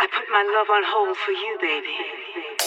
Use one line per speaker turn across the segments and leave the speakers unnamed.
I put my love on hold for you, baby.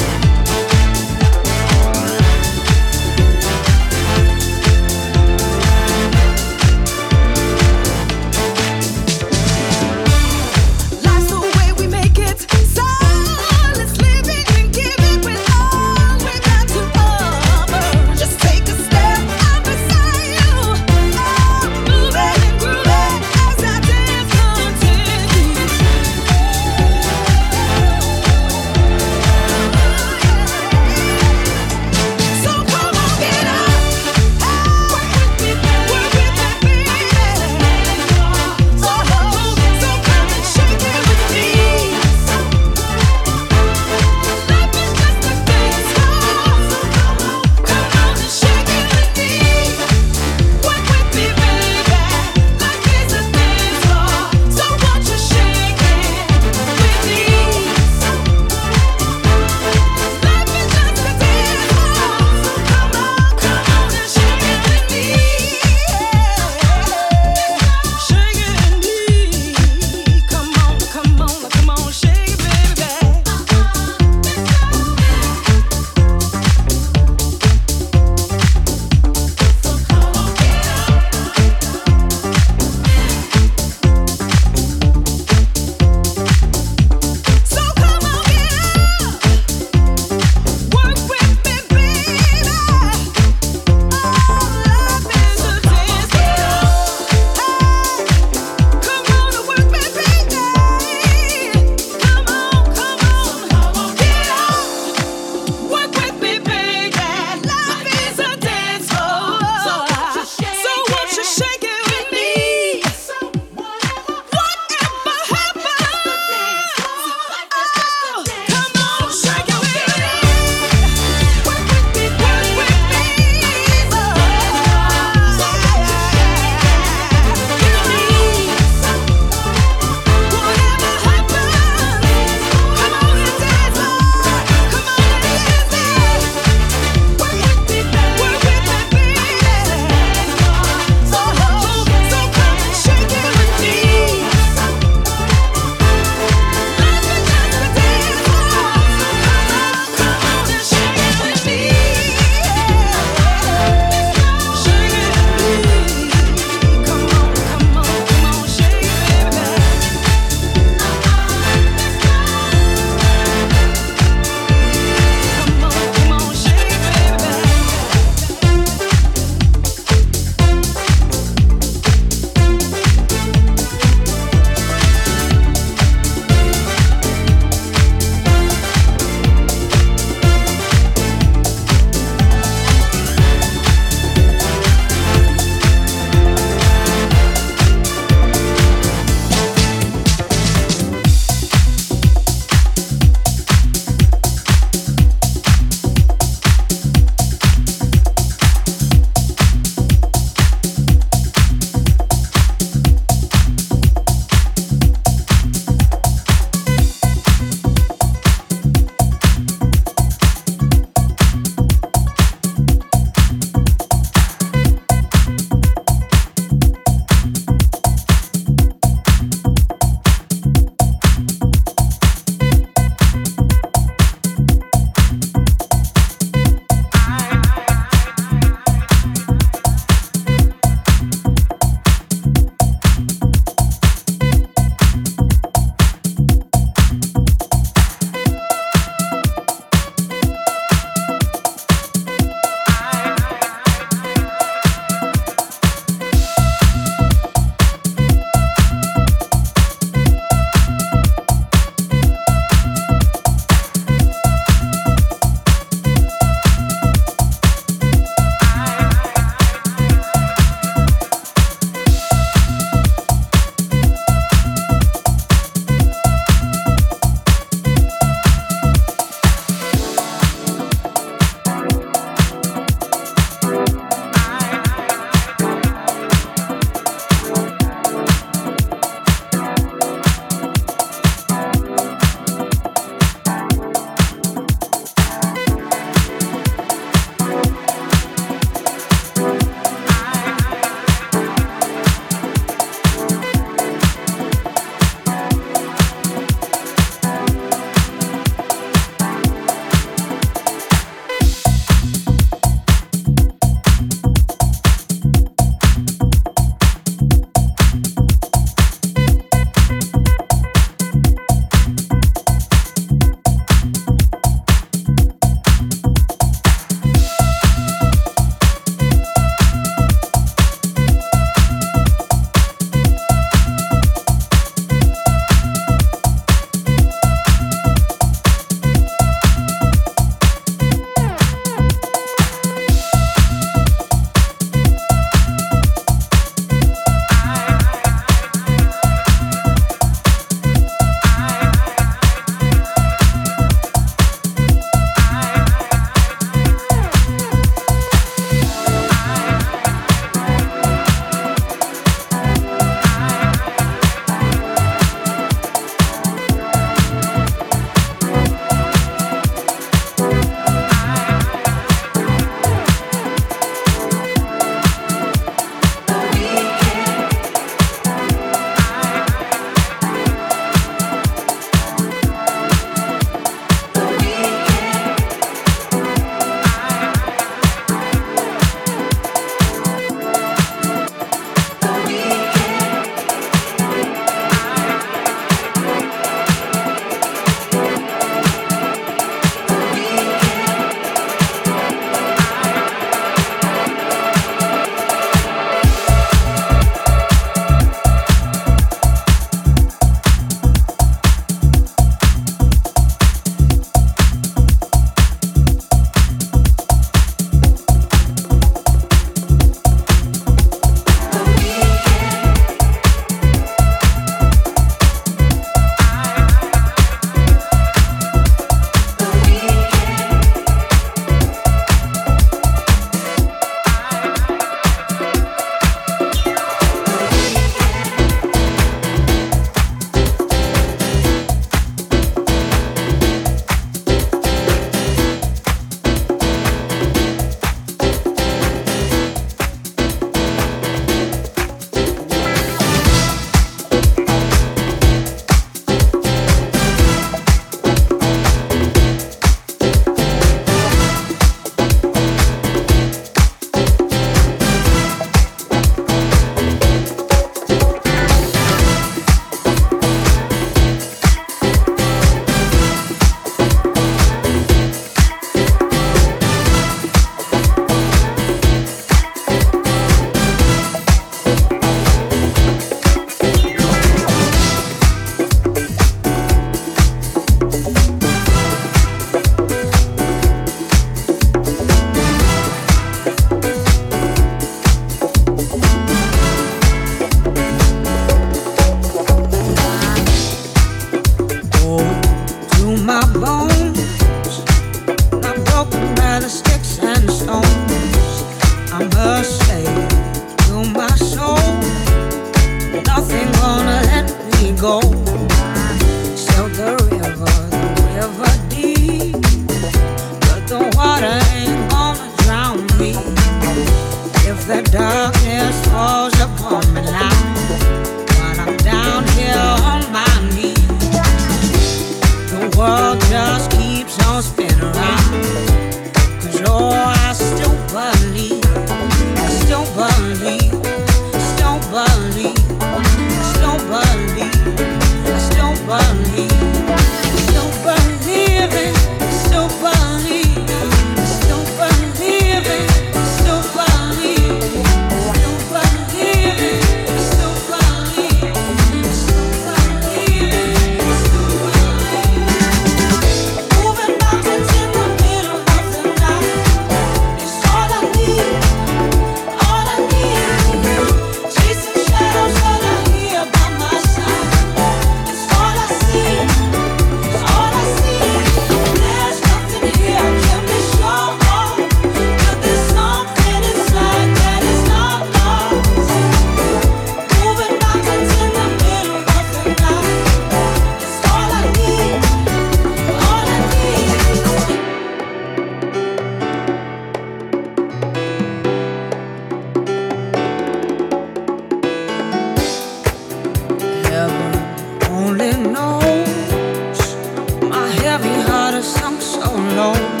Believe, so still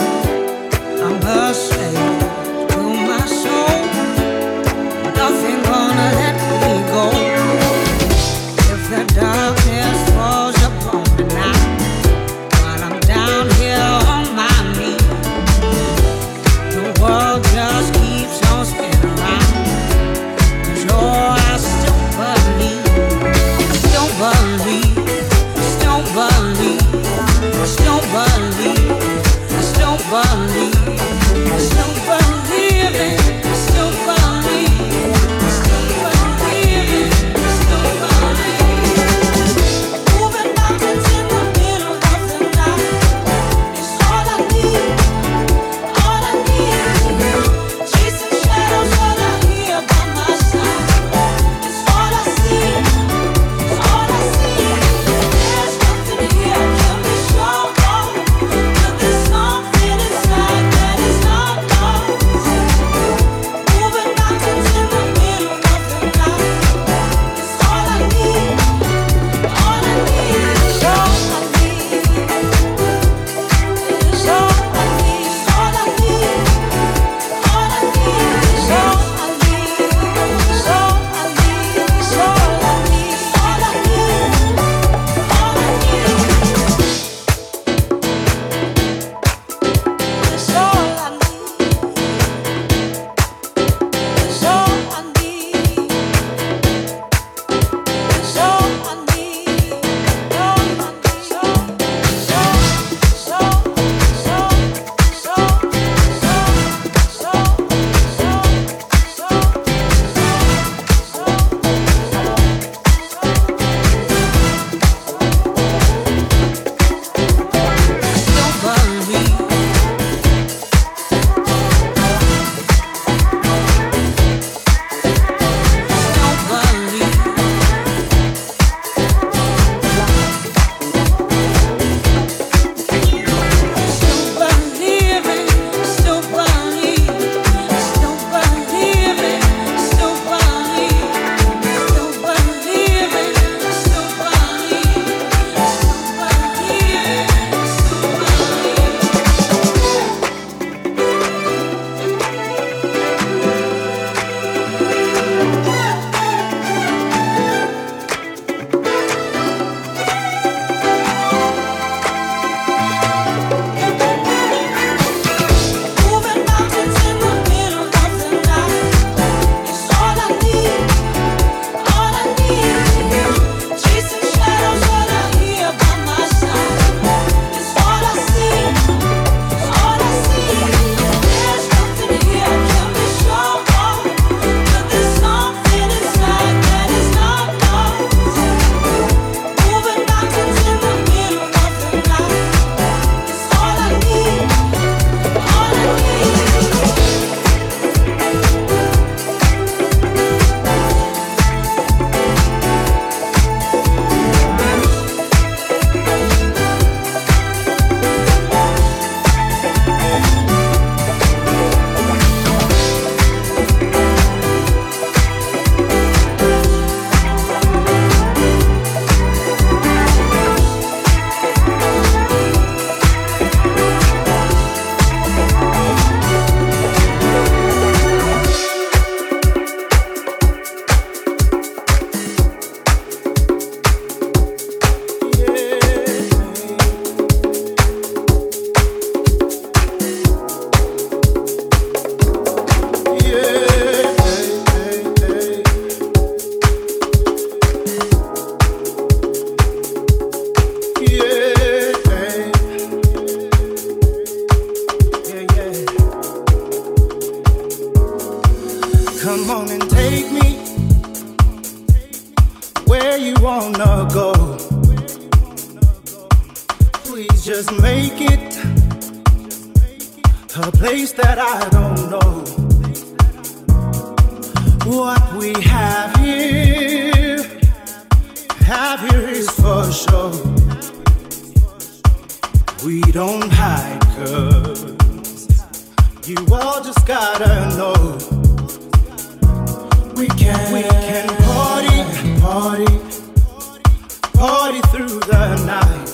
through the night.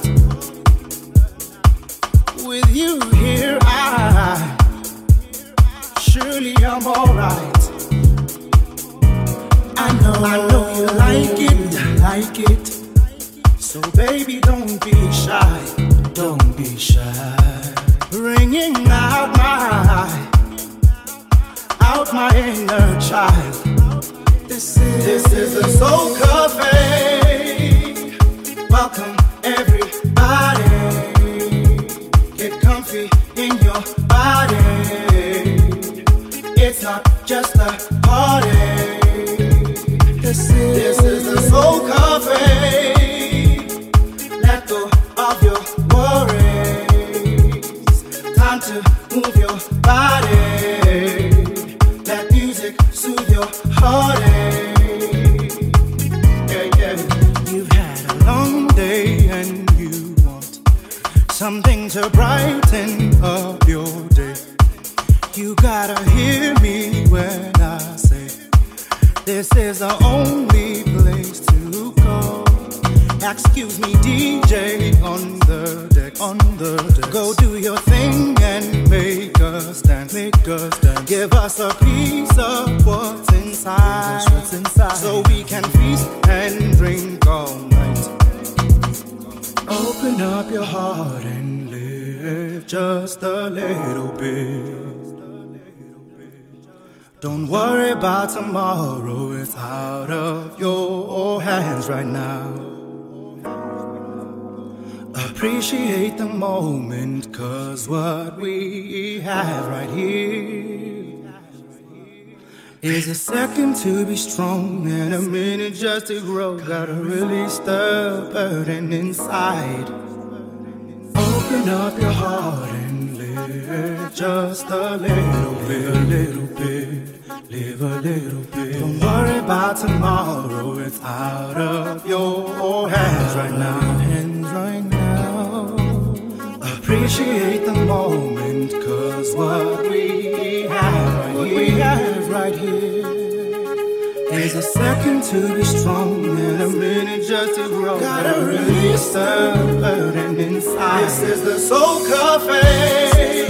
With you here, I surely I'm alright. I know, I know you like it, like it. So baby, don't be shy, don't be shy. Bringing out my, out my inner child. This is, this is a soul cafe. Welcome everybody. Get comfy in your body. It's not just a party. Just a little bit. Don't worry about tomorrow, it's out of your hands right now. Appreciate the moment, cause what we have right here is a second to be strong and a minute just to grow. Gotta release the burden inside. Open up your heart and live just a little bit, a little bit, live a little bit. Don't worry about tomorrow, it's out of your hands right now, hands right now. Appreciate the moment, cause what we have, what we have right here is a second to be strong and a minute just to grow. Gotta release the burden inside. This is the. Soul Cafe.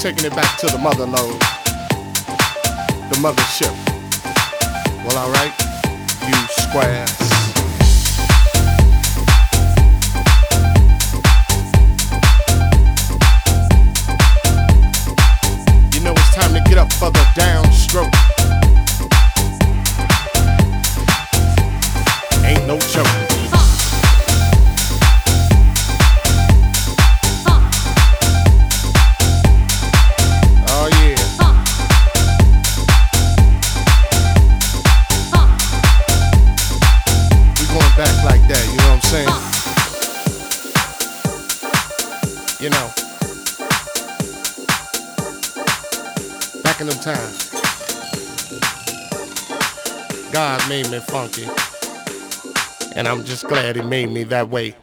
Taking it back to the mother load, the mothership. Well, alright, you squares. Made me funky, and I'm just glad He made me that way.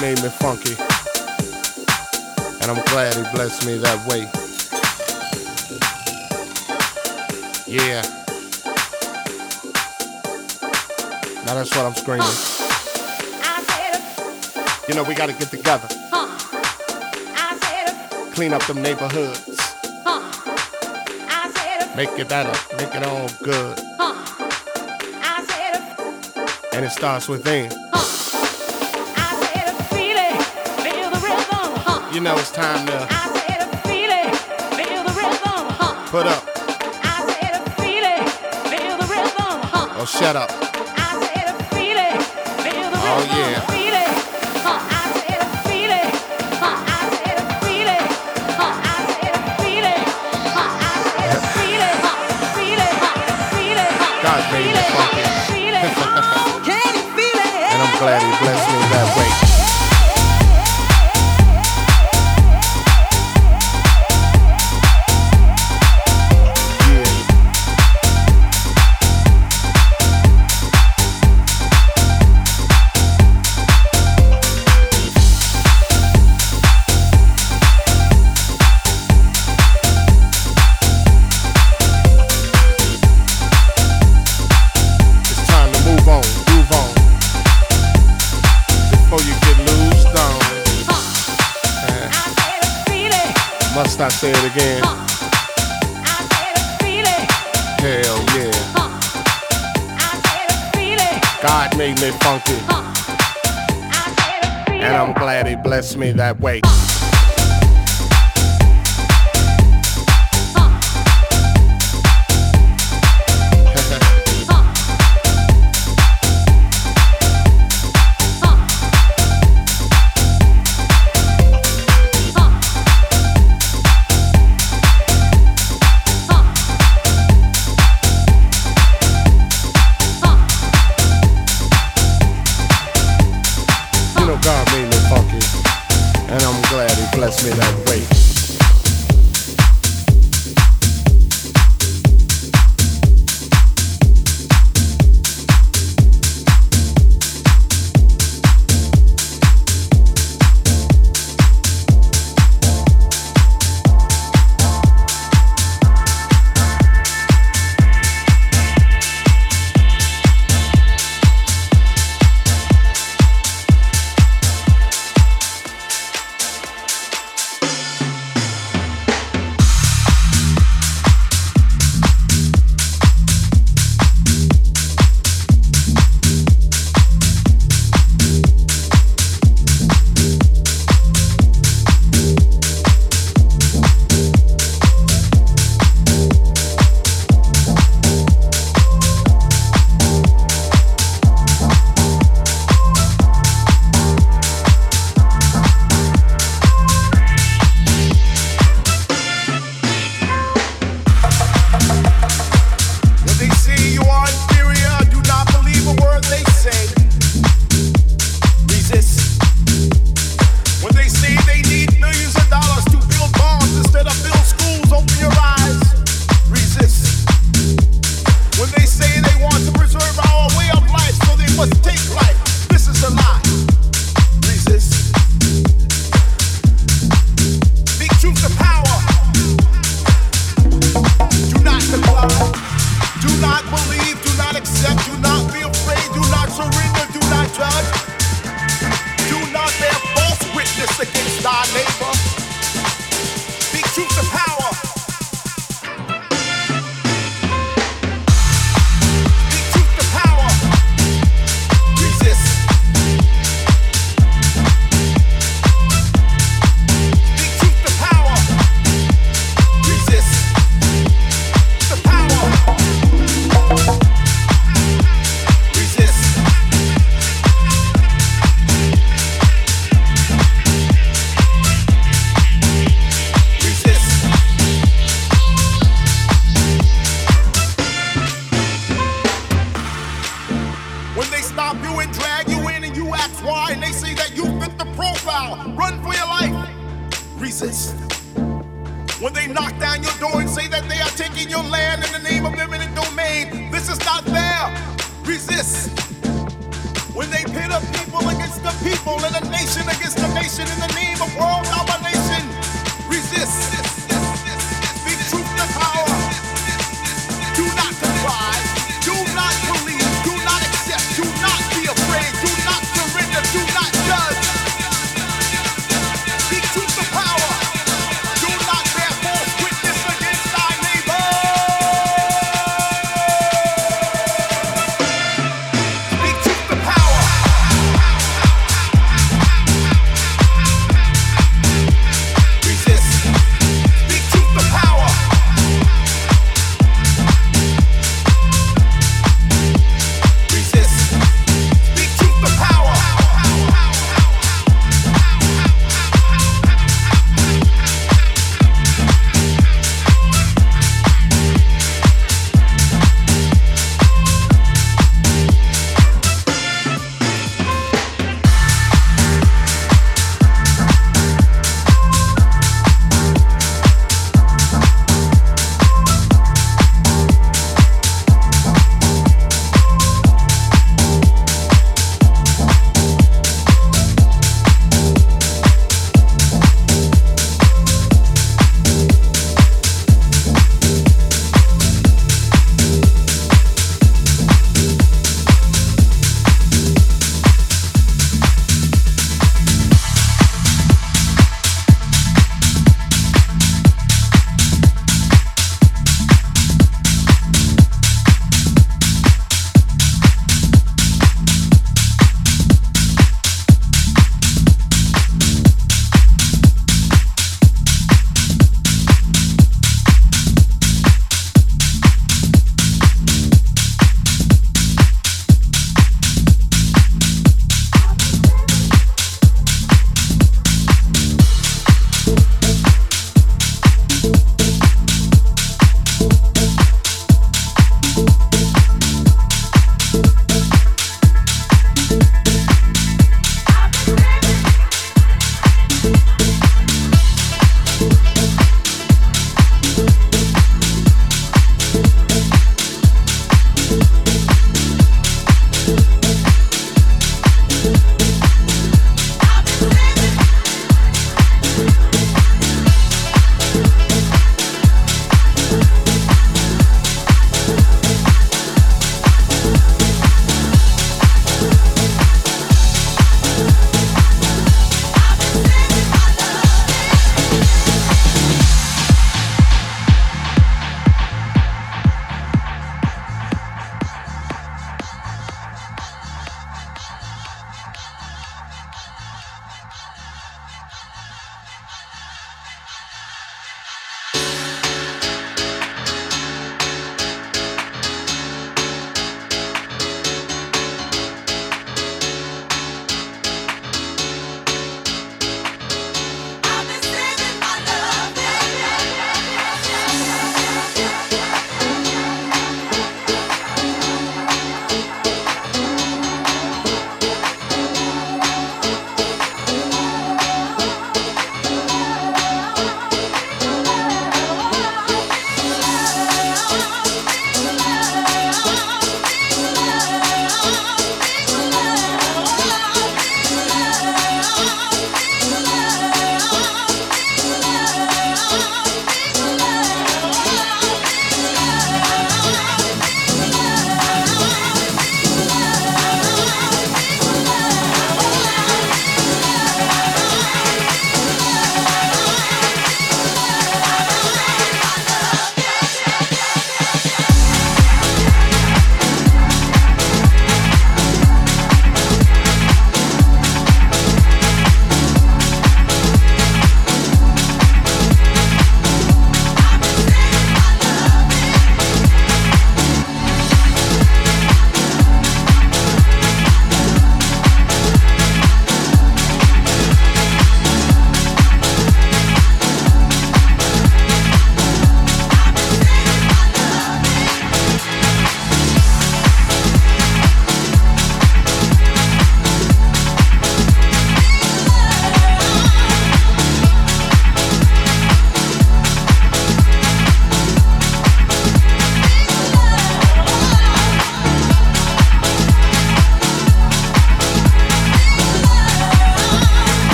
Made me funky. And I'm glad he blessed me that way. Yeah. Now that's what I'm screaming. You know, we gotta get together clean up them neighborhoods. Huh. Make it better, make it all good. Huh. And it starts within. You know it's time to feel it, feel put up. Oh, shut up. Oh, yeah.
God made me funky. and I'm glad he blessed me that way.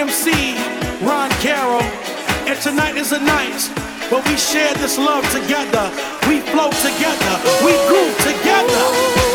MC Ron Carroll, and tonight is a night where we share this love together. We flow together. We groove together.